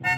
欢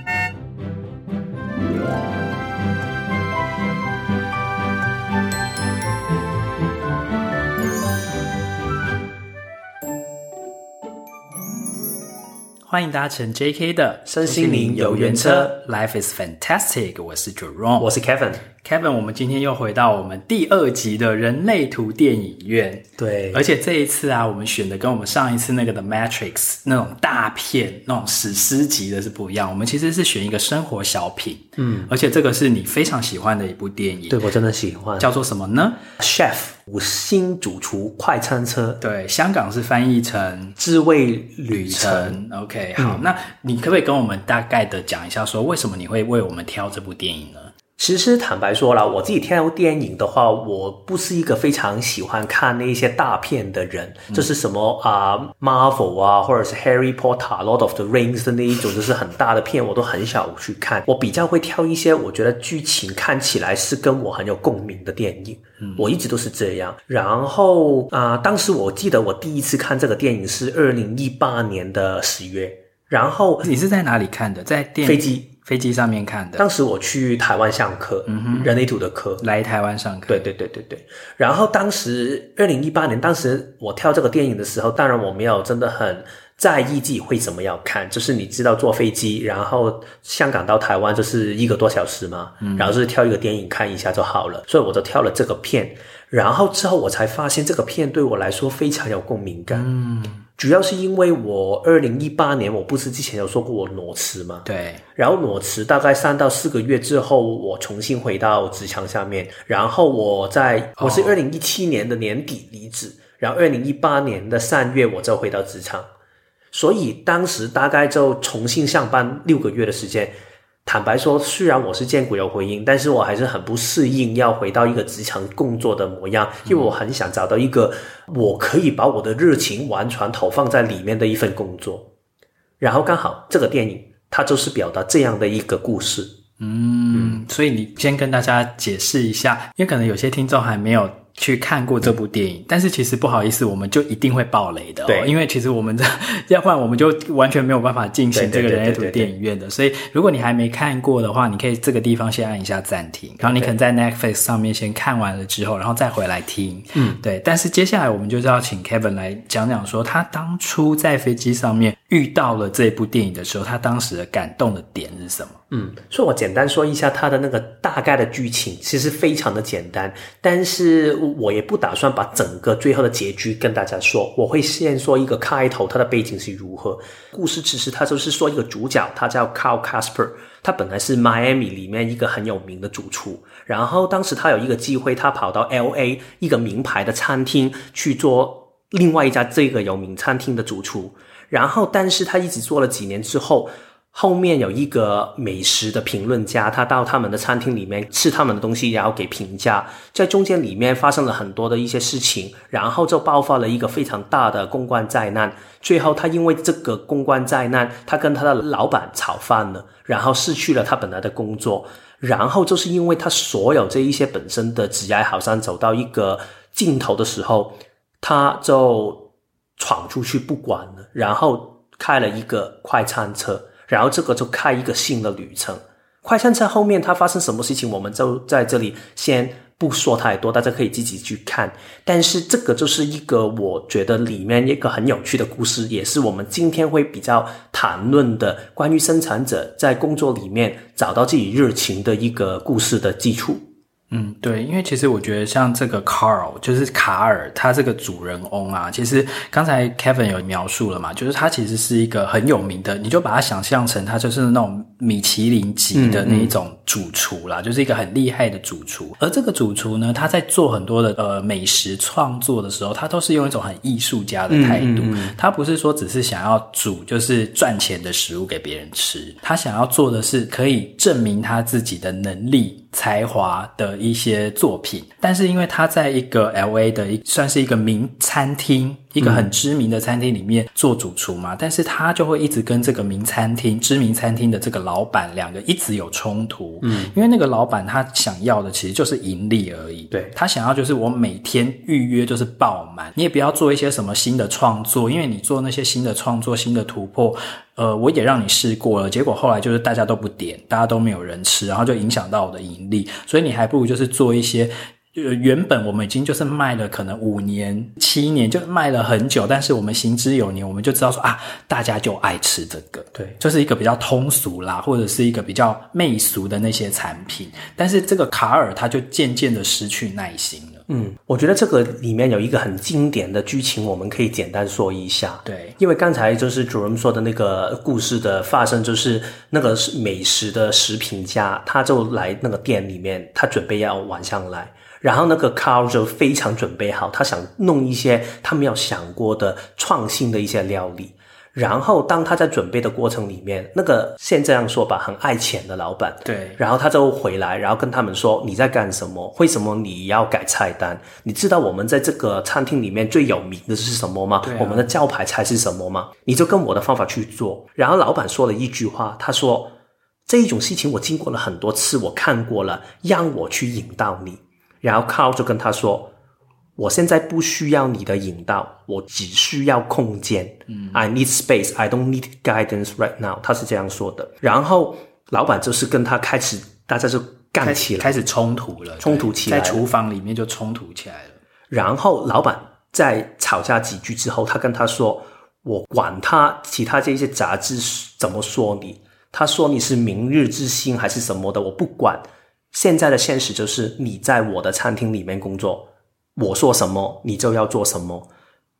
迎搭乘 JK 的身心灵游园车，Life is fantastic。我是 Jerome，我是 Kevin。Kevin，我们今天又回到我们第二集的人类图电影院。对，而且这一次啊，我们选的跟我们上一次那个的 Matrix 那种大片、那种史诗级的是不一样。我们其实是选一个生活小品，嗯，而且这个是你非常喜欢的一部电影。对，我真的喜欢。叫做什么呢？Chef 五星主厨快餐车。对，香港是翻译成智慧旅程。OK，好，嗯，那你可不可以跟我们大概的讲一下，说为什么你会为我们挑这部电影呢？其实坦白说了，我自己挑电影的话，我不是一个非常喜欢看那些大片的人，嗯、就是什么啊、呃、Marvel 啊，或者是 Harry Potter、Lord of the Rings 的那一种，就是很大的片，我都很少去看。我比较会挑一些我觉得剧情看起来是跟我很有共鸣的电影。嗯，我一直都是这样。然后啊、呃，当时我记得我第一次看这个电影是二零一八年的十月。然后你是在哪里看的？在电飞机。飞机上面看的。当时我去台湾上课，嗯哼，人类图的课，来台湾上课。对对对对对。然后当时二零一八年，当时我跳这个电影的时候，当然我没有真的很在意自己会怎么样看，就是你知道坐飞机，然后香港到台湾就是一个多小时嘛，嗯，然后就是挑一个电影看一下就好了，所以我就挑了这个片。然后之后我才发现这个片对我来说非常有共鸣感。嗯。主要是因为我二零一八年，我不是之前有说过我裸辞嘛？对。然后裸辞大概三到四个月之后，我重新回到职场下面。然后我在我是二零一七年的年底离职，然后二零一八年的三月我就回到职场，所以当时大概就重新上班六个月的时间。坦白说，虽然我是见鬼有回音，但是我还是很不适应要回到一个职场工作的模样，因为我很想找到一个我可以把我的热情完全投放在里面的一份工作。然后刚好这个电影它就是表达这样的一个故事。嗯，所以你先跟大家解释一下，因为可能有些听众还没有。去看过这部电影，但是其实不好意思，我们就一定会爆雷的哦。对，因为其实我们这 要不然我们就完全没有办法进行这个人类图电影院的。所以如果你还没看过的话，你可以这个地方先按一下暂停，然后你可能在 Netflix 上面先看完了之后，然后再回来听。嗯，对。但是接下来我们就是要请 Kevin 来讲讲说，他当初在飞机上面遇到了这部电影的时候，他当时的感动的点是什么？嗯，所以我简单说一下他的那个大概的剧情，其实非常的简单，但是我也不打算把整个最后的结局跟大家说，我会先说一个开头，他的背景是如何。故事其实他就是说一个主角，他叫 Carl Casper，他本来是 Miami 里面一个很有名的主厨，然后当时他有一个机会，他跑到 LA 一个名牌的餐厅去做另外一家这个有名餐厅的主厨，然后但是他一直做了几年之后。后面有一个美食的评论家，他到他们的餐厅里面吃他们的东西，然后给评价。在中间里面发生了很多的一些事情，然后就爆发了一个非常大的公关灾难。最后，他因为这个公关灾难，他跟他的老板吵翻了，然后失去了他本来的工作。然后就是因为他所有这一些本身的职业好像走到一个尽头的时候，他就闯出去不管了，然后开了一个快餐车。然后这个就开一个新的旅程。快餐车后面它发生什么事情，我们就在这里先不说太多，大家可以自己去看。但是这个就是一个我觉得里面一个很有趣的故事，也是我们今天会比较谈论的关于生产者在工作里面找到自己热情的一个故事的基础。嗯，对，因为其实我觉得像这个 Carl 就是卡尔，他这个主人翁啊，其实刚才 Kevin 有描述了嘛，就是他其实是一个很有名的，你就把他想象成他就是那种米其林级的那一种主厨啦，嗯嗯，就是一个很厉害的主厨。而这个主厨呢，他在做很多的呃美食创作的时候，他都是用一种很艺术家的态度，他不是说只是想要煮就是赚钱的食物给别人吃，他想要做的是可以证明他自己的能力。才华的一些作品，但是因为他在一个 LA 的算是一个名餐厅一个很知名的餐厅里面做主厨嘛，嗯、但是他就会一直跟这个名餐厅、知名餐厅的这个老板两个一直有冲突。嗯，因为那个老板他想要的其实就是盈利而已。对，他想要就是我每天预约就是爆满，你也不要做一些什么新的创作，因为你做那些新的创作、新的突破，呃，我也让你试过了，结果后来就是大家都不点，大家都没有人吃，然后就影响到我的盈利，所以你还不如就是做一些。呃，原本我们已经就是卖了可能五年、七年，就卖了很久，但是我们行之有年，我们就知道说啊，大家就爱吃这个，对，就是一个比较通俗啦，或者是一个比较媚俗的那些产品。但是这个卡尔他就渐渐的失去耐心了。嗯，我觉得这个里面有一个很经典的剧情，我们可以简单说一下。对，因为刚才就是 Jerome 说的那个故事的发生，就是那个美食的食品家，他就来那个店里面，他准备要晚上来。然后那个 Carl 就非常准备好，他想弄一些他没有想过的创新的一些料理。然后当他在准备的过程里面，那个先这样说吧，很爱钱的老板，对，然后他就回来，然后跟他们说：“你在干什么？为什么你要改菜单？你知道我们在这个餐厅里面最有名的是什么吗？啊。我们的招牌菜是什么吗？你就跟我的方法去做。”然后老板说了一句话，他说：“这一种事情我经过了很多次，我看过了，让我去引导你。”然后 Carl 就跟他说：“我现在不需要你的引导，我只需要空间。嗯，I need space. I don't need guidance right now。”他是这样说的。然后老板就是跟他开始，大家就干起来，开始冲突了，冲突起来，在厨房里面就冲突起来了。然后老板在吵架几句之后，他跟他说：“我管他其他这些杂志怎么说你，他说你是明日之星还是什么的，我不管。”现在的现实就是你在我的餐厅里面工作，我说什么你就要做什么。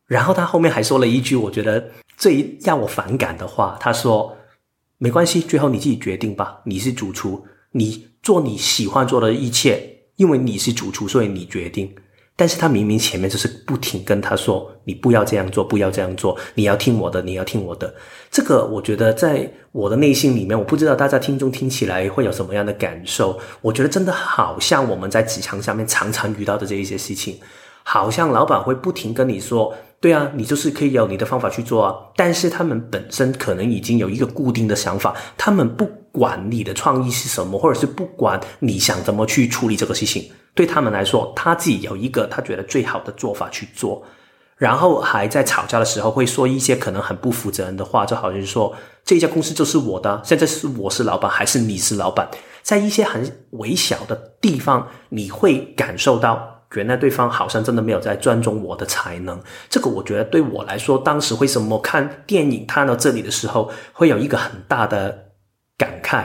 然后他后面还说了一句我觉得最让我反感的话，他说：“没关系，最后你自己决定吧。你是主厨，你做你喜欢做的一切，因为你是主厨，所以你决定。”但是他明明前面就是不停跟他说：“你不要这样做，不要这样做，你要听我的，你要听我的。”这个我觉得在我的内心里面，我不知道大家听众听起来会有什么样的感受。我觉得真的好像我们在职场上面常常遇到的这一些事情，好像老板会不停跟你说：“对啊，你就是可以有你的方法去做啊。”但是他们本身可能已经有一个固定的想法，他们不管你的创意是什么，或者是不管你想怎么去处理这个事情。对他们来说，他自己有一个他觉得最好的做法去做，然后还在吵架的时候会说一些可能很不负责任的话，就好像说这家公司就是我的，现在是我是老板还是你是老板？在一些很微小的地方，你会感受到原来对方好像真的没有在尊重我的才能。这个我觉得对我来说，当时为什么看电影看到这里的时候，会有一个很大的感慨。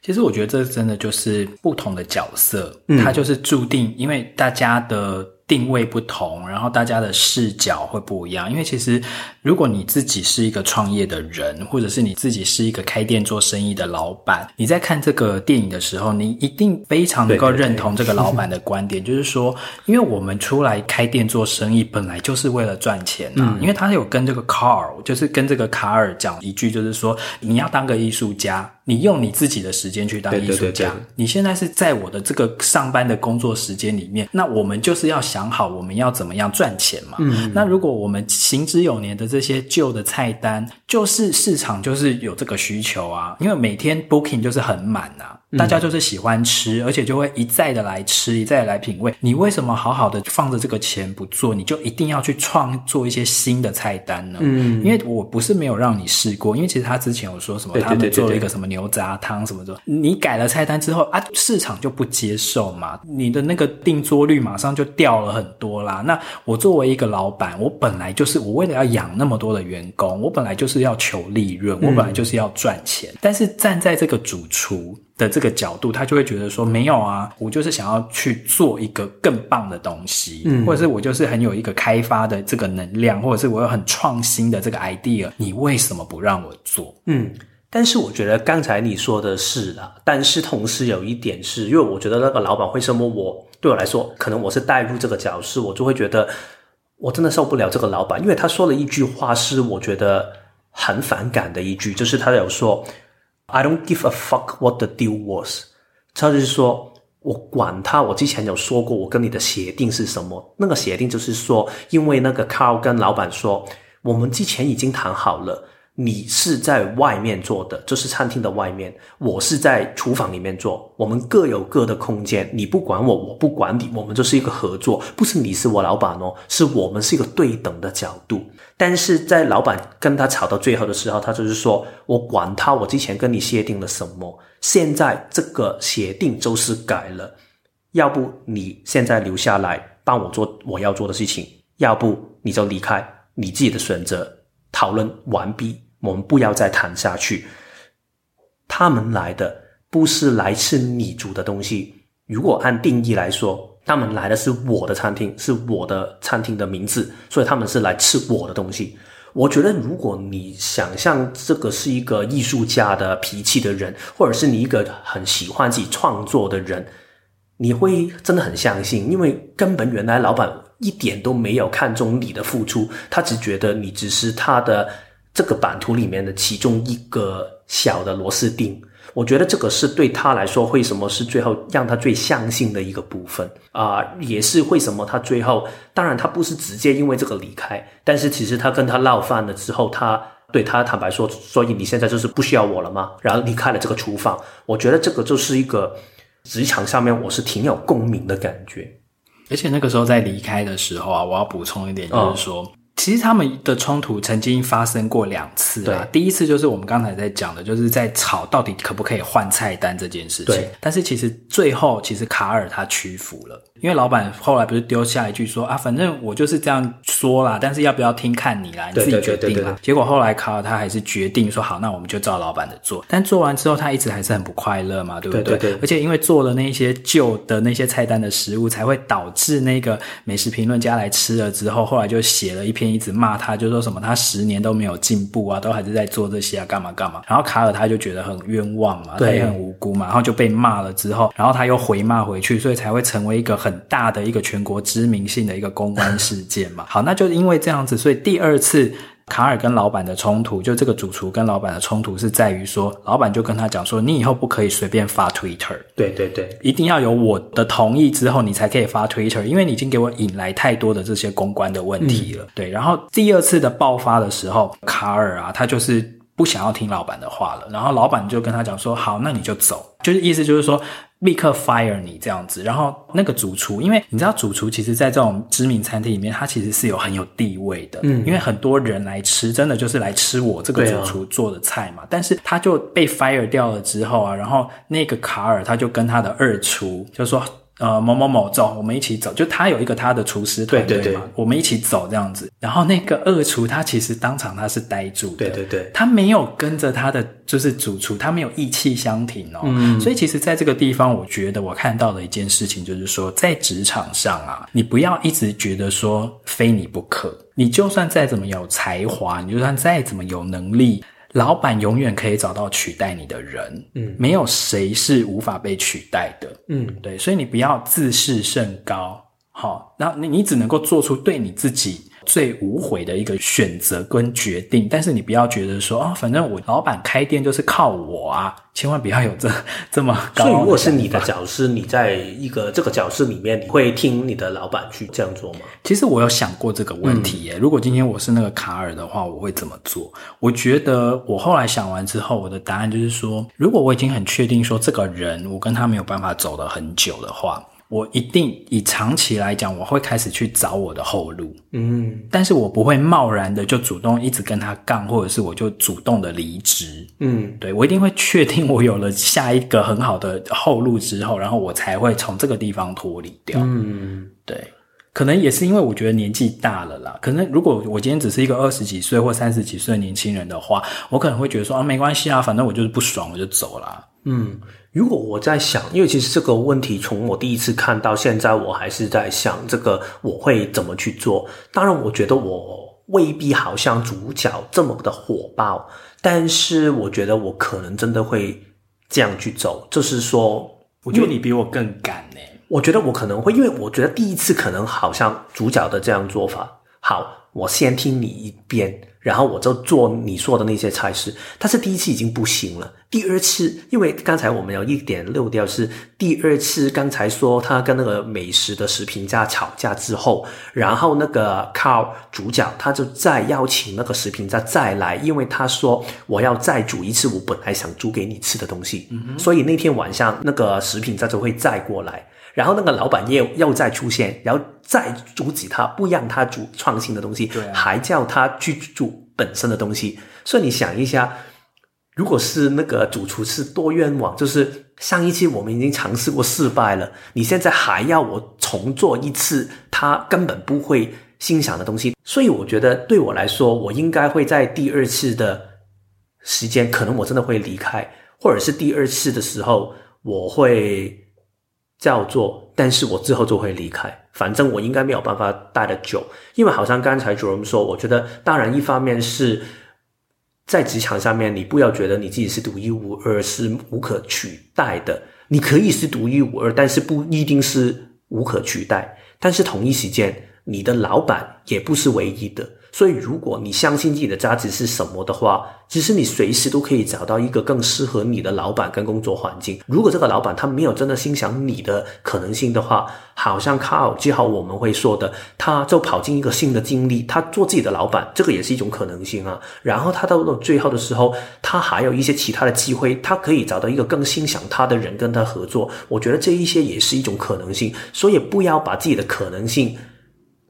其实我觉得这真的就是不同的角色，嗯，它就是注定，因为大家的定位不同，然后大家的视角会不一样。因为其实，如果你自己是一个创业的人，或者是你自己是一个开店做生意的老板，你在看这个电影的时候，你一定非常能够认同这个老板的观点，就是说，因为我们出来开店做生意，本来就是为了赚钱啊。嗯，因为他有跟这个 Carl，就是跟这个卡尔讲一句，就是说，你要当个艺术家。你用你自己的时间去当艺术家，你现在是在我的这个上班的工作时间里面，那我们就是要想好我们要怎么样赚钱嘛。嗯，那如果我们行之有年的这些旧的菜单，就是市场就是有这个需求啊，因为每天 booking 就是很满啊。大家就是喜欢吃，而且就会一再的来吃，一再的来品味。你为什么好好的放着这个钱不做？你就一定要去创作一些新的菜单呢？嗯，因为我不是没有让你试过，因为其实他之前有说什么，他们做了一个什么牛杂汤什么的。你改了菜单之后啊，市场就不接受嘛，你的那个订桌率马上就掉了很多啦。那我作为一个老板，我本来就是我为了要养那么多的员工，我本来就是要求利润，我本来就是要赚钱。但是站在这个主厨的这个角度，他就会觉得说，没有啊，我就是想要去做一个更棒的东西，嗯，或者是我就是很有一个开发的这个能量，或者是我有很创新的这个 idea，你为什么不让我做？嗯，但是我觉得刚才你说的是啦，但是同时有一点是，因为我觉得那个老板为什么我对我来说，可能我是带入这个角色，我就会觉得我真的受不了这个老板，因为他说了一句话是我觉得很反感的一句，就是他有说。I don't give a fuck what the deal was。他就是说，我管他，我之前有说过，我跟你的协定是什么？那个协定就是说，因为那个 Carl 跟老板说，我们之前已经谈好了。你是在外面做的，就是餐厅的外面；我是在厨房里面做。我们各有各的空间，你不管我，我不管你，我们就是一个合作，不是你是我老板哦，是我们是一个对等的角度。但是在老板跟他吵到最后的时候，他就是说，我管他，我之前跟你协定了什么，现在这个协定就是改了，要不你现在留下来帮我做我要做的事情，要不你就离开，你自己的选择。讨论完毕。我们不要再谈下去。他们来的不是来吃你煮的东西。如果按定义来说，他们来的是我的餐厅，是我的餐厅的名字，所以他们是来吃我的东西。我觉得，如果你想象这个是一个艺术家的脾气的人，或者是你一个很喜欢自己创作的人，你会真的很相信，因为根本原来老板一点都没有看中你的付出，他只觉得你只是他的。这个版图里面的其中一个小的螺丝钉，我觉得这个是对他来说，为什么是最后让他最相信的一个部分啊、也是为什么他最后，当然他不是直接因为这个离开，但是其实他跟他闹翻了之后，他对他坦白说，所以你现在就是不需要我了吗？然后离开了这个厨房，我觉得这个就是一个职场上面我是挺有共鸣的感觉，而且那个时候在离开的时候啊，我要补充一点，就是说。其实他们的冲突曾经发生过两次啊。第一次就是我们刚才在讲的，就是在吵到底可不可以换菜单这件事情。对。但是其实最后，其实卡尔他屈服了。因为老板后来不是丢下一句说啊，反正我就是这样说啦，但是要不要听看你啦，你自己决定啦。结果后来卡尔他还是决定说好，那我们就照老板的做。但做完之后，他一直还是很不快乐嘛，对不对？对对对。而且因为做了那些旧的那些菜单的食物，才会导致那个美食评论家来吃了之后，后来就写了一篇一直骂他，就说什么他十年都没有进步啊，都还是在做这些啊，干嘛干嘛。然后卡尔他就觉得很冤枉嘛，他也很无辜嘛，然后就被骂了之后，然后他又回骂回去，所以才会成为一个很。很大的一个全国知名性的一个公关事件嘛，好，那就因为这样子，所以第二次卡尔跟老板的冲突，就这个主厨跟老板的冲突是在于说，老板就跟他讲说，你以后不可以随便发 Twitter，对对对，一定要有我的同意之后，你才可以发 Twitter，因为你已经给我引来太多的这些公关的问题了。嗯、对，然后第二次的爆发的时候，卡尔啊，他就是不想要听老板的话了，然后老板就跟他讲说，好，那你就走，就是意思就是说。立刻 fire 你这样子，然后那个主厨，因为你知道主厨其实，在这种知名餐厅里面，他其实是有很有地位的，嗯，因为很多人来吃，真的就是来吃我这个主厨做的菜嘛。但是他就被 fire 掉了之后啊，然后那个卡尔他就跟他的二厨就说。呃，某某某走，我们一起走。就他有一个他的厨师团队嘛，对对对，我们一起走这样子。然后那个二厨他其实当场他是呆住的，对对对，他没有跟着他的就是主厨，他没有意气相挺哦。嗯，所以其实在这个地方，我觉得我看到的一件事情就是说，在职场上啊，你不要一直觉得说非你不可，你就算再怎么有才华，你就算再怎么有能力。老板永远可以找到取代你的人，嗯，没有谁是无法被取代的，嗯，对，所以你不要自视甚高，好，然后你你只能够做出对你自己最无悔的一个选择跟决定，但是你不要觉得说啊、哦，反正我老板开店就是靠我啊，千万不要有这这么高。所以，如果是你的角色，你在一个这个角色里面，你会听你的老板去这样做吗？其实我有想过这个问题耶。嗯、如果今天我是那个卡尔的话，我会怎么做？我觉得我后来想完之后，我的答案就是说，如果我已经很确定说这个人我跟他没有办法走得很久的话。我一定以长期来讲，我会开始去找我的后路，嗯，但是我不会贸然的就主动一直跟他杠，或者是我就主动的离职，嗯，对，我一定会确定我有了下一个很好的后路之后，然后我才会从这个地方脱离掉，嗯，对，可能也是因为我觉得年纪大了啦，可能如果我今天只是一个二十几岁或三十几岁的年轻人的话，我可能会觉得说啊，没关系啊，反正我就是不爽，我就走啦。嗯。如果我在想，因为其实这个问题从我第一次看到现在，我还是在想这个我会怎么去做。当然，我觉得我未必好像主角这么的火爆，但是我觉得我可能真的会这样去走。就是说，我觉得你比我更敢呢。我觉得我可能会，因为我觉得第一次可能好像主角的这样做法。好，我先听你一遍。然后我就做你说的那些差事，但是第一次已经不行了。第二次，因为刚才我们有一点漏掉是第二次，刚才说他跟那个美食的食品家吵架之后，然后那个 Carl 主角他就再邀请那个食品家再来，因为他说我要再煮一次我本来想煮给你吃的东西，嗯，所以那天晚上那个食品家就会再过来。然后那个老板又又再出现，然后再阻止他，不让他主创新的东西，对啊，还叫他去煮本身的东西。所以你想一下，如果是那个主厨是多冤枉，就是上一期我们已经尝试过失败了，你现在还要我重做一次他根本不会欣赏的东西。所以我觉得对我来说，我应该会在第二次的时间，可能我真的会离开，或者是第二次的时候我会。叫做，但是我之后就会离开。反正我应该没有办法待得久，因为好像刚才 Jerome 说，我觉得当然一方面是在职场上面，你不要觉得你自己是独一无二，是无可取代的。你可以是独一无二，但是不一定是无可取代。但是同一时间，你的老板也不是唯一的。所以，如果你相信自己的价值是什么的话，其实你随时都可以找到一个更适合你的老板跟工作环境。如果这个老板他没有真的欣赏你的可能性的话，好像 Carl 之后我们会说的，他就跑进一个新的经历，他做自己的老板，这个也是一种可能性啊。然后他到了最后的时候，他还有一些其他的机会，他可以找到一个更欣赏他的人跟他合作。我觉得这一些也是一种可能性。所以不要把自己的可能性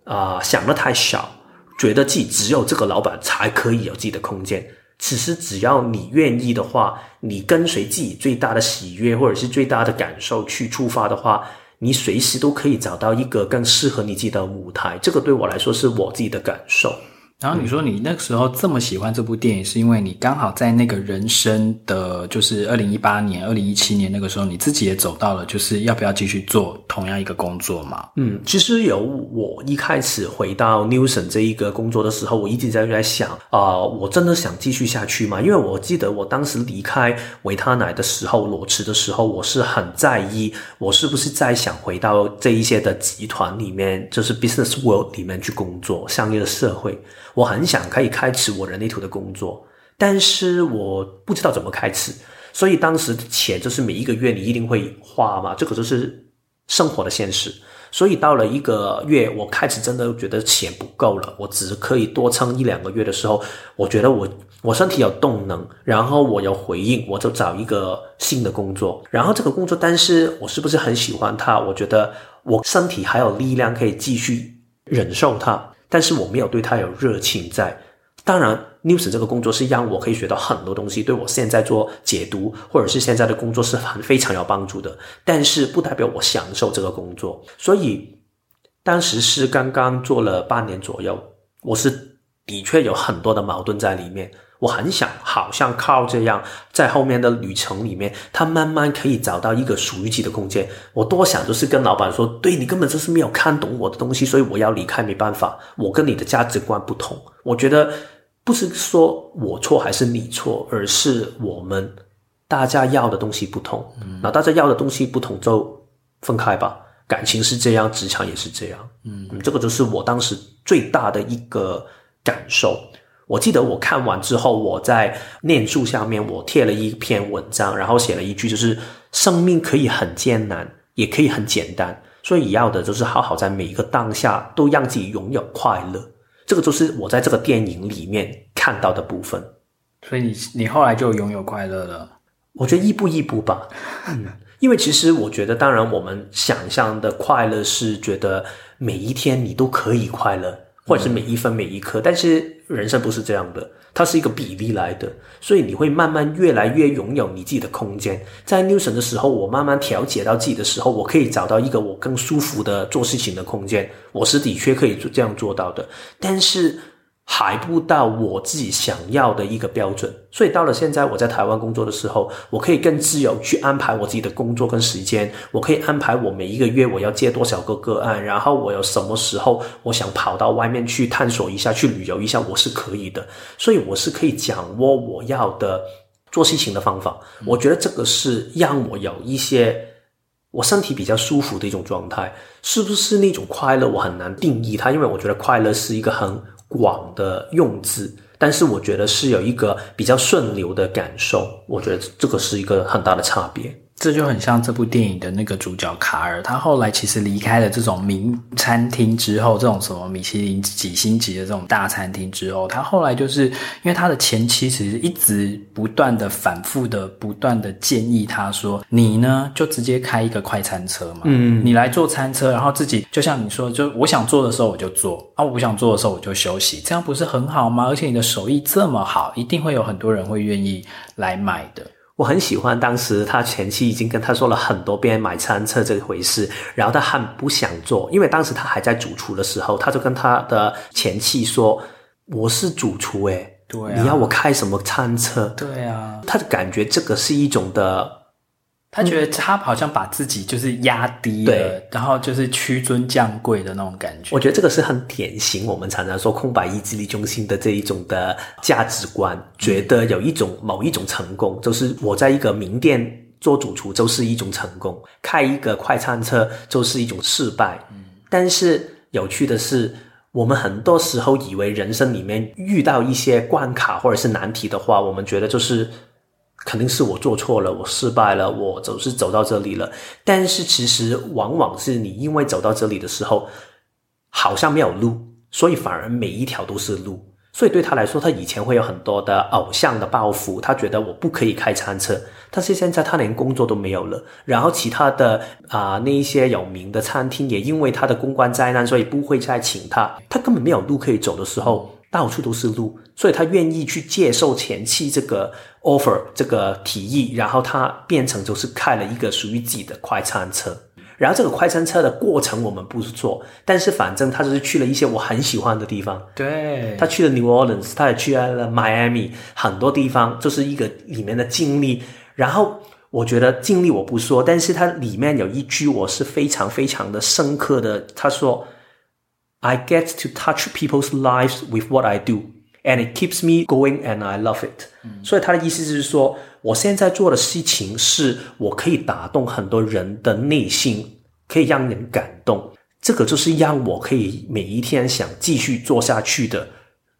啊、想得太小。觉得自己只有这个老板才可以有自己的空间。其实只要你愿意的话，你跟随自己最大的喜悦或者是最大的感受去出发的话，你随时都可以找到一个更适合你自己的舞台。这个对我来说是我自己的感受。然后你说你那个时候这么喜欢这部电影，是因为你刚好在那个人生的，就是二零一八年、二零一七年那个时候，你自己也走到了，就是要不要继续做同样一个工作嘛？嗯，其实有我一开始回到 Nielsen 这一个工作的时候，我一直在在想啊、我真的想继续下去吗？因为我记得我当时离开维他奶的时候，裸辞的时候，我是很在意，我是不是再想回到这一些的集团里面，就是 business world 里面去工作，商业的社会。我很想可以开始我人类图的工作，但是我不知道怎么开始，所以当时的钱就是每一个月你一定会花嘛，这个就是生活的现实。所以到了一个月，我开始真的觉得钱不够了，我只可以多撑一两个月的时候，我觉得我我身体有动能，然后我有回应，我就找一个新的工作。然后这个工作，但是我是不是很喜欢它？我觉得我身体还有力量可以继续忍受它。但是我没有对他有热情在。当然，news 这个工作是让我可以学到很多东西，对我现在做解读或者是现在的工作是很非常有帮助的。但是不代表我享受这个工作。所以当时是刚刚做了半年左右，我是的确有很多的矛盾在里面。我很想，好像 Carl 这样，在后面的旅程里面，他慢慢可以找到一个属于自己的空间。我多想就是跟老板说，对，你根本就是没有看懂我的东西，所以我要离开，没办法，我跟你的价值观不同。我觉得不是说我错还是你错，而是我们大家要的东西不同。嗯，那大家要的东西不同就分开吧。感情是这样，职场也是这样。嗯，这个就是我当时最大的一个感受。我记得我看完之后，我在念书下面我贴了一篇文章，然后写了一句，就是生命可以很艰难，也可以很简单，所以要的就是好好在每一个当下都让自己拥有快乐。这个就是我在这个电影里面看到的部分。所以你你后来就拥有快乐了？我觉得一步一步吧。嗯，因为其实我觉得，当然我们想象的快乐是觉得每一天你都可以快乐。或者是每一分每一刻，但是人生不是这样的，它是一个比例来的，所以你会慢慢越来越拥有你自己的空间。在 news 的时候，我慢慢调节到自己的时候，我可以找到一个我更舒服的做事情的空间，我是的确可以这样做到的，但是。还不到我自己想要的一个标准，所以到了现在我在台湾工作的时候，我可以更自由去安排我自己的工作跟时间，我可以安排我每一个月我要接多少个个案，然后我有什么时候我想跑到外面去探索一下，去旅游一下，我是可以的，所以我是可以掌握我要的做事情的方法。我觉得这个是让我有一些我身体比较舒服的一种状态，是不是那种快乐？我很难定义它，因为我觉得快乐是一个很广的用字，但是我觉得是有一个比较顺流的感受，我觉得这个是一个很大的差别。这就很像这部电影的那个主角卡尔，他后来其实离开了这种名餐厅之后，这种什么米其林几星级的这种大餐厅之后，他后来就是因为他的前妻其实一直不断的、反复的、不断的建议他说：“你呢，就直接开一个快餐车嘛，嗯，你来做餐车，然后自己就像你说，就我想做的时候我就做，啊，我不想做的时候我就休息，这样不是很好吗？而且你的手艺这么好，一定会有很多人会愿意来买的。”我很喜欢当时他前妻已经跟他说了很多遍买餐车这回事，然后他很不想做，因为当时他还在主厨的时候，他就跟他的前妻说：“我是主厨，诶，对啊，你要我开什么餐车？”对啊，他就感觉这个是一种的。他觉得他好像把自己就是压低了，对，然后就是屈尊降贵的那种感觉。我觉得这个是很典型，我们常常说空白意志力中心的这一种的价值观，觉得有一种某一种成功，就是我在一个名店做主厨就是一种成功，开一个快餐车就是一种失败。嗯，但是有趣的是，我们很多时候以为人生里面遇到一些关卡或者是难题的话，我们觉得就是。肯定是我做错了，我失败了，我总是走到这里了。但是其实往往是你因为走到这里的时候，好像没有路，所以反而每一条都是路。所以对他来说，他以前会有很多的偶像的抱负，他觉得我不可以开餐车。但是现在他连工作都没有了，然后其他的啊、那一些有名的餐厅也因为他的公关灾难，所以不会再请他。他根本没有路可以走的时候。到处都是路，所以他愿意去接受前妻这个 offer 这个提议，然后他变成就是开了一个属于自己的快餐车。然后这个快餐车的过程我们不是做，但是反正他就是去了一些我很喜欢的地方。对，他去了 New Orleans，他也去了 Miami，很多地方就是一个里面的经历。然后我觉得经历我不说，但是它里面有一句我是非常非常的深刻的，他说。I get to touch people's lives with what I do, and it keeps me going, and I love it. 嗯，所以他的意思就是说，我现在做的事情是我可以打动很多人的内心，可以让人感动。这个就是让我可以每一天想继续做下去的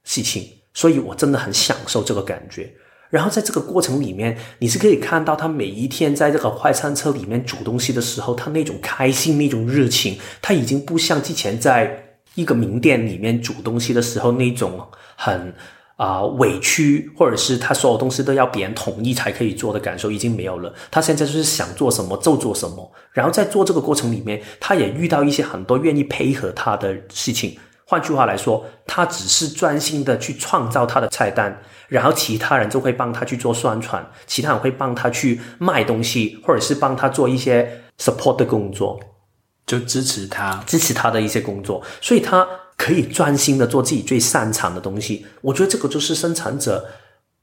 事情。所以我真的很享受这个感觉。然后在这个过程里面，你是可以看到他每一天在这个快餐车里面煮东西的时候，他那种开心、那种热情，他已经不像之前在。一个名店里面煮东西的时候，那种很啊、呃、委屈，或者是他所有东西都要别人同意才可以做的感受已经没有了。他现在就是想做什么就做什么，然后在做这个过程里面，他也遇到一些很多愿意配合他的事情。换句话来说，他只是专心的去创造他的菜单，然后其他人就会帮他去做宣传，其他人会帮他去卖东西，或者是帮他做一些 support 的工作。就支持他，支持他的一些工作，所以他可以专心的做自己最擅长的东西。我觉得这个就是生产者，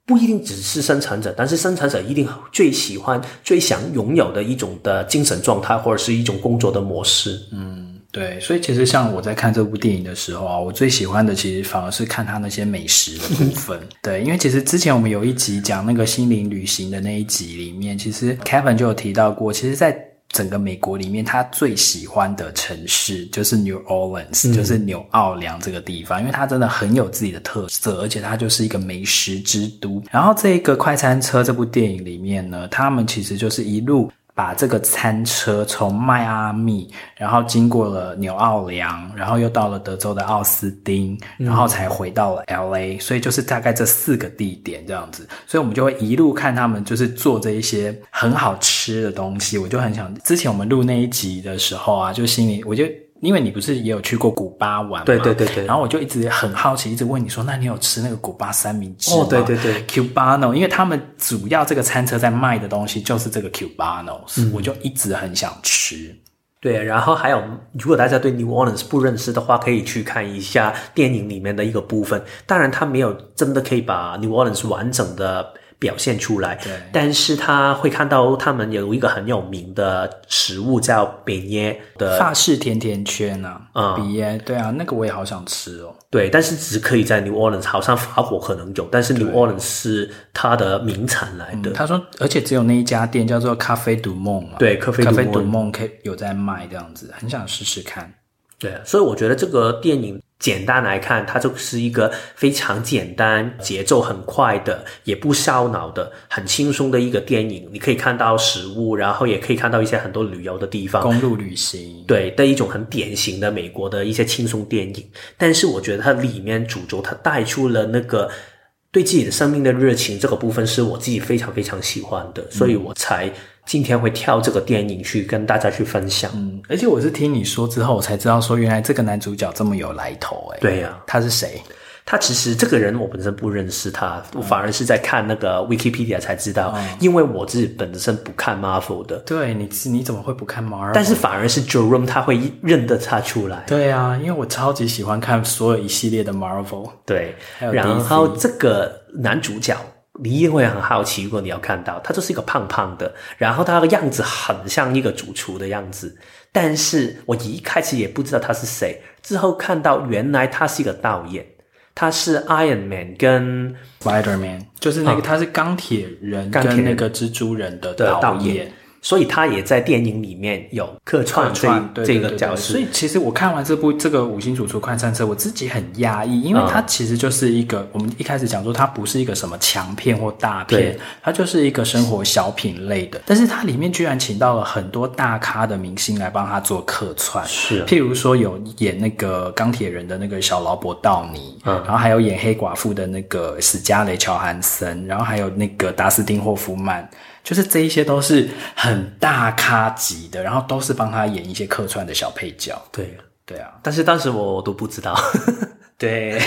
不一定只是生产者，但是生产者一定最喜欢、最想拥有的一种的精神状态，或者是一种工作的模式。嗯，对。所以其实像我在看这部电影的时候啊，我最喜欢的其实反而是看他那些美食的部分。对，因为其实之前我们有一集讲那个心灵旅行的那一集里面，其实 Kevin 就有提到过，其实，在整个美国里面，他最喜欢的城市就是 New Orleans，嗯，就是纽奥良这个地方，因为它真的很有自己的特色，而且它就是一个美食之都。然后这个快餐车这部电影里面呢，他们其实就是一路。把这个餐车从迈阿密，然后经过了纽奥良，然后又到了德州的奥斯汀，然后才回到了 LA，嗯。所以就是大概这四个地点这样子。所以我们就会一路看他们就是做这一些很好吃的东西。我就很想，之前我们录那一集的时候啊，就心里我就。因为你不是也有去过古巴玩吗？对对对对。然后我就一直很好奇，一直问你说：“那你有吃那个古巴三明治吗？”哦，对对对，Cubano，因为他们主要这个餐车在卖的东西就是这个 Cubano，嗯，我就一直很想吃。对，然后还有，如果大家对 New Orleans 不认识的话，可以去看一下电影里面的一个部分。当然，他没有真的可以把 New Orleans 完整的表现出来。对，但是他会看到他们有一个很有名的食物叫比耶的法式甜甜圈啊，嗯比耶，对啊，那个我也好想吃哦。对，但是只可以在 New Orleans，好像法国可能有，但是 New Orleans 是它的名产来的。嗯、他说，而且只有那一家店叫做咖啡杜梦嘛，对，咖啡咖啡杜梦可以有在卖这样子，很想试试看。对，所以我觉得这个电影简单来看，它就是一个非常简单、节奏很快的，也不烧脑的、很轻松的一个电影。你可以看到食物，然后也可以看到一些很多旅游的地方，公路旅行，对的一种很典型的美国的一些轻松电影。但是我觉得它里面主轴，它带出了那个对自己的生命的热情，这个部分是我自己非常非常喜欢的，所以我才。今天会跳这个电影去跟大家去分享，嗯，而且我是听你说之后，我才知道说原来这个男主角这么有来头，哎，对呀，他是谁？他其实这个人我本身不认识他，我反而是在看那个 Wikipedia 才知道，因为我自己本身不看 Marvel 的。对，你你怎么会不看 Marvel？但是反而是 Jerome 他会认得他出来。对啊，因为我超级喜欢看所有一系列的 Marvel。对，然后这个男主角。你一定会很好奇，如果你要看到他就是一个胖胖的，然后他的样子很像一个主厨的样子，但是我一开始也不知道他是谁，之后看到原来他是一个导演，他是 Iron Man 跟 Spider Man，就是那个、嗯、他是钢铁人跟那个蜘蛛人的导演。所以他也在电影里面有客串这这个角色。所以其实我看完这部这个五星主厨快餐车，我自己很压抑，因为它其实就是一个、嗯、我们一开始讲说它不是一个什么强片或大片，它就是一个生活小品类的。但是它里面居然请到了很多大咖的明星来帮他做客串，是、啊，譬如说有演那个钢铁人的那个小劳勃道尼，嗯，然后还有演黑寡妇的那个史嘉蕾乔韩森，然后还有那个达斯汀霍夫曼。就是这一些都是很大咖级的，然后都是帮他演一些客串的小配角。对，对啊。但是当时我我都不知道。对，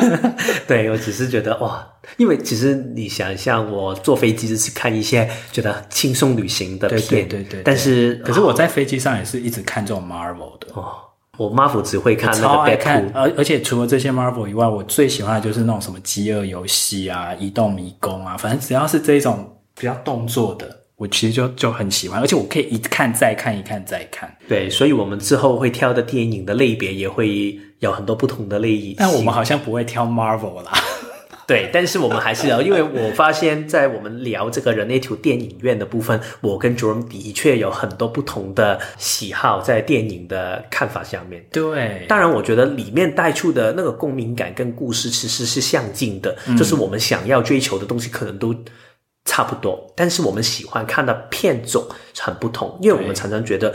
对，我只是觉得哇，因为其实你想象，我坐飞机就是看一些觉得轻松旅行的片，对对对，对。但是，可是我在飞机上也是一直看这种 Marvel 的。哦，我 Marvel 只会看那个 Deadpool，看，而而且除了这些 Marvel 以外，我最喜欢的就是那种什么饥饿游戏啊、移动迷宫啊，反正只要是这种。比较动作的，我其实就就很喜欢，而且我可以一看再看，一看再看。对，所以我们之后会挑的电影的类别也会有很多不同的类型。但我们好像不会挑 Marvel 啦。对，但是我们还是要，因为我发现，在我们聊这个人类图电影院的部分，我跟 Jerome 的确有很多不同的喜好在电影的看法下面。对，当然，我觉得里面带出的那个共鸣感跟故事其实是相近的，嗯，就是我们想要追求的东西可能都。差不多，但是我们喜欢看的片种很不同，因为我们常常觉得，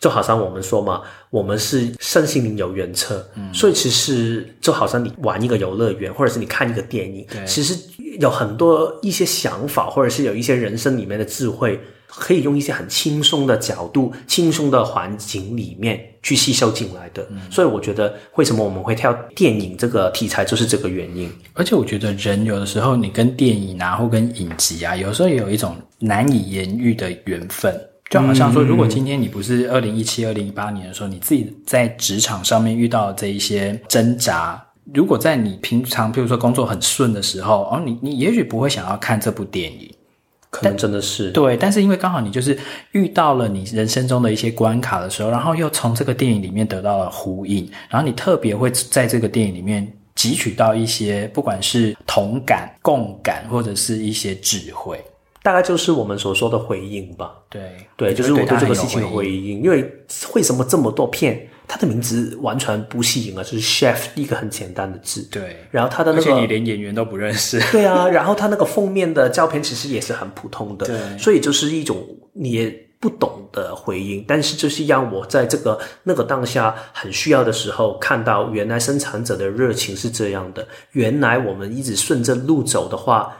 就好像我们说嘛，我们是身心灵游园车，嗯，所以其实就好像你玩一个游乐园，或者是你看一个电影，其实有很多一些想法，或者是有一些人生里面的智慧。可以用一些很轻松的角度、轻松的环境里面去吸收进来的，嗯，所以我觉得为什么我们会挑电影这个题材，就是这个原因。而且我觉得人有的时候，你跟电影啊，或跟影集啊，有时候也有一种难以言喻的缘分。就好像说，如果今天你不是二零一七、二零一八年的时候，你自己在职场上面遇到这一些挣扎，如果在你平常，比如说工作很顺的时候，哦，你你也许不会想要看这部电影。可能真的是对，但是因为刚好你就是遇到了你人生中的一些关卡的时候，然后又从这个电影里面得到了呼应，然后你特别会在这个电影里面汲取到一些不管是同感、共感，或者是一些智慧，大概就是我们所说的回应吧。对对，就是我对这个事情的回应。因为为什么这么多片？他的名字完全不吸引啊，就是 chef 一个很简单的字。对，然后他的那个，而且你连演员都不认识。对啊，然后他那个封面的照片其实也是很普通的。对，所以就是一种你也不懂的回应，但是就是让我在这个那个当下很需要的时候，看到原来生产者的热情是这样的。原来我们一直顺着路走的话，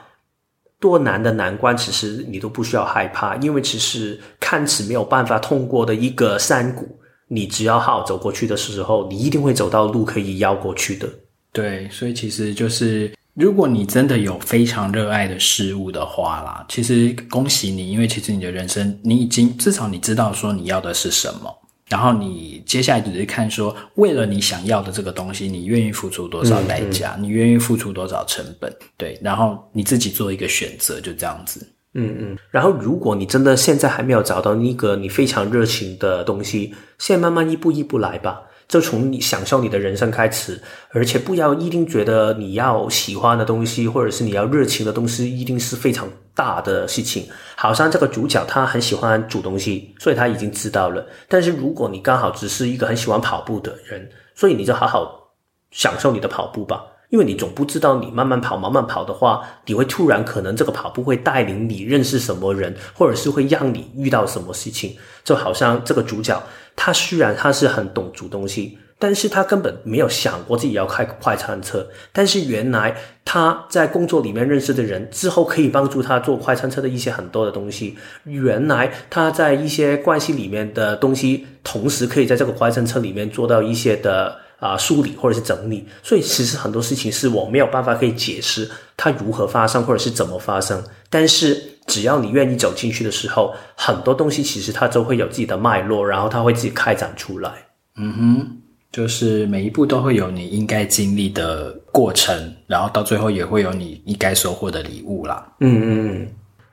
多难的难关，其实你都不需要害怕，因为其实看似没有办法通过的一个山谷。你只要好好走过去的时候，你一定会走到路可以绕过去的。对，所以其实就是，如果你真的有非常热爱的事物的话啦，其实恭喜你，因为其实你的人生，你已经至少你知道说你要的是什么。然后你接下来只是看说，为了你想要的这个东西，你愿意付出多少代价，嗯嗯、你愿意付出多少成本，对，然后你自己做一个选择，就这样子。嗯嗯。然后，如果你真的现在还没有找到一个你非常热情的东西，现在慢慢一步一步来吧。就从你享受你的人生开始，而且不要一定觉得你要喜欢的东西，或者是你要热情的东西，一定是非常大的事情。好像这个主角他很喜欢煮东西，所以他已经知道了。但是如果你刚好只是一个很喜欢跑步的人，所以你就好好享受你的跑步吧。因为你总不知道，你慢慢跑、慢慢跑的话，你会突然可能这个跑步会带领你认识什么人，或者是会让你遇到什么事情。就好像这个主角，他虽然他是很懂煮东西，但是他根本没有想过自己要开快餐车。但是原来他在工作里面认识的人之后，可以帮助他做快餐车的一些很多的东西。原来他在一些关系里面的东西，同时可以在这个快餐车里面做到一些的。啊、呃，梳理或者是整理，所以其实很多事情是我没有办法可以解释它如何发生或者是怎么发生。但是只要你愿意走进去的时候，很多东西其实它都会有自己的脉络，然后它会自己开展出来。嗯哼，就是每一步都会有你应该经历的过程，然后到最后也会有你应该收获的礼物啦。嗯嗯嗯。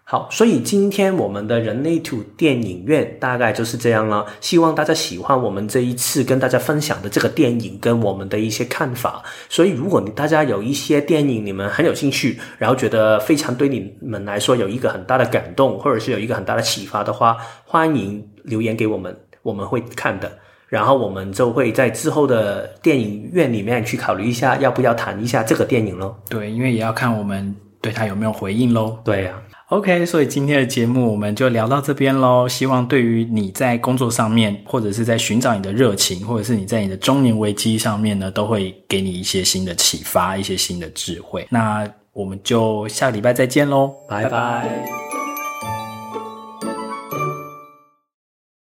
好，所以今天我们的人类图电影院大概就是这样了。希望大家喜欢我们这一次跟大家分享的这个电影跟我们的一些看法。所以，如果你大家有一些电影你们很有兴趣，然后觉得非常对你们来说有一个很大的感动，或者是有一个很大的启发的话，欢迎留言给我们，我们会看的。然后我们就会在之后的电影院里面去考虑一下，要不要谈一下这个电影咯。对，因为也要看我们对他有没有回应咯。对呀。OK，所以今天的节目我们就聊到这边喽。希望对于你在工作上面，或者是在寻找你的热情，或者是你在你的中年危机上面呢，都会给你一些新的启发，一些新的智慧。那我们就下个礼拜再见喽，拜拜。